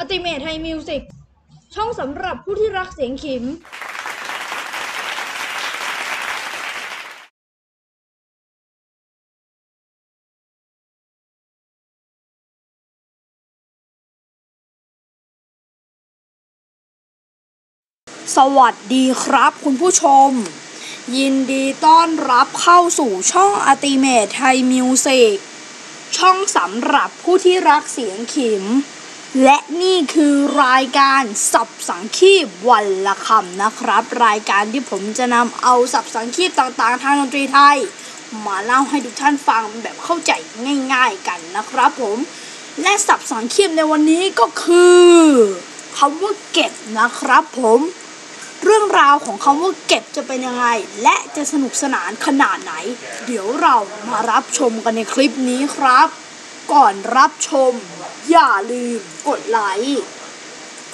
Ultimate Thai Music ช่องสำหรับผู้ที่รักเสียงขิมสวัสดีครับคุณผู้ชม ยินดีต้อนรับเข้าสู่ช่อง Ultimate Thai Musicช่องสำหรับผู้ที่รักเสียงขิม และนี่คือรายการสับสังคีบวันละคำนะครับ รายการที่ผมจะนำเอาสับสังคีบต่างๆ ทางดนตรีไทย มาเล่าให้ทุกท่านฟังแบบเข้าใจง่ายๆกันนะครับผม และสับสังคีบในวันนี้ก็คือคำว่าเก็บนะครับผม เรื่องราวของคำว่าเก็บจะเป็นยังไง และจะสนุกสนานขนาดไหน เดี๋ยวเรามารับชมกันในคลิปนี้ครับ ก่อนรับชม อย่าลืมกดไลค์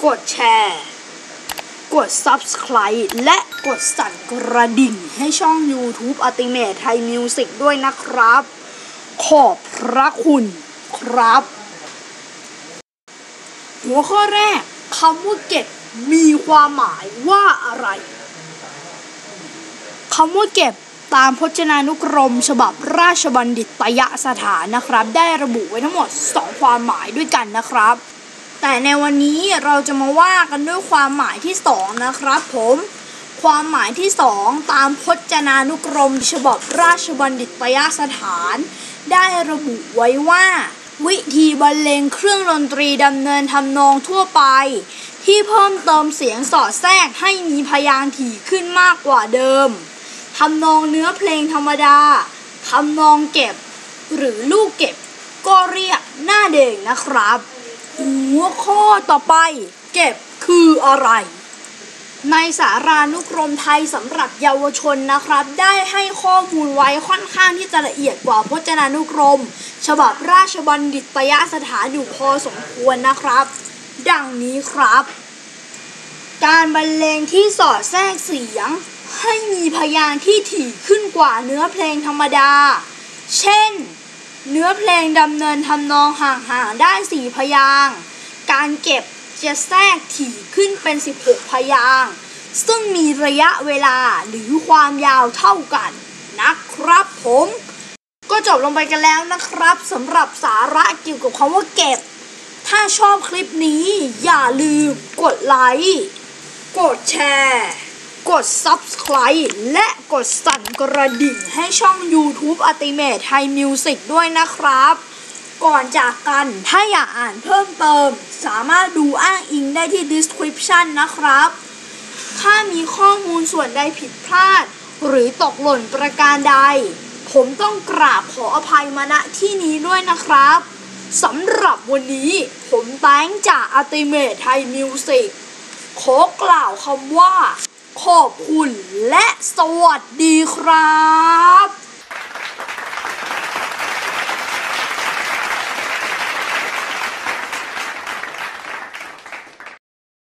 กดแชร์ กด Subscribe และกดสั่นกระดิ่งให้ช่อง YouTube Ultimate Thai Music ด้วยนะครับ ขอบพระคุณครับ หัวข้อแรกคำว่าเก็บมีความหมายว่าอะไรคำว่าเก็บ ตามพจนานุกรม ฉบับราชบัณฑิตยสถานนะครับ ได้ระบุไว้ทั้งหมด 2 ความหมายด้วยกันนะครับ แต่ในวันนี้เราจะมาว่ากันด้วยความหมายที่ 2 นะครับ ผม ความหมายที่ 2 ตามพจนานุกรม ฉบับราชบัณฑิตยสถาน ได้ระบุไว้ว่า วิธีบรรเลงเครื่องดนตรีดำเนินทำนองทั่วไปที่เพิ่มเติมเสียงสอดแทรกให้มีพยางค์ถี่ขึ้นมากกว่าเดิม ทำนองเนื้อเพลงธรรมดาทำนองเก็บ หรือลูกเก็บ ก็เรียกหน้าเด่งนะครับ หัวข้อต่อไป เก็บคืออะไร ในสารานุกรมไทยสำหรับเยาวชนนะครับ ได้ให้ข้อมูลไว้ค่อนข้างที่จะละเอียดกว่าพจนานุกรม ฉบับราชบัณฑิตยสถานอยู่พอสมควรนะครับ ดังนี้ครับ การบรรเลงที่สอดแทรกเสียง ให้มีพยางค์ที่ถี่ขึ้นกว่าเนื้อเพลงธรรมดา เช่น เนื้อเพลงดำเนินทำนองห่างๆได้สี่พยางค์การเก็บจะแทรกถี่ขึ้นเป็น 16 พยางค์ซึ่งมีระยะเวลาหรือความยาวเท่ากันนะครับผม ก็จบลงไปกันแล้วนะครับสำหรับสาระเกี่ยวกับคำว่าเก็บ ถ้าชอบคลิปนี้อย่าลืมกดไลค์ กดแชร์ กด Subscribe และกดสั่นกระดิ่งให้ช่อง YouTube Ultimate Thai Music ด้วยนะครับ ก่อนจากกัน ถ้าอยากอ่านเพิ่มเติม สามารถดูอ้างอิงได้ที่ description นะครับ ถ้ามีข้อมูลส่วนใดผิดพลาด หรือตกหล่นประการใด ผมต้องกราบขออภัยมาณที่นี้ด้วยนะครับสำหรับวันนี้ผมแตงจาก Ultimate Thai Music ขอกล่าวคำว่า ขอบคุณและสวัสดีครับ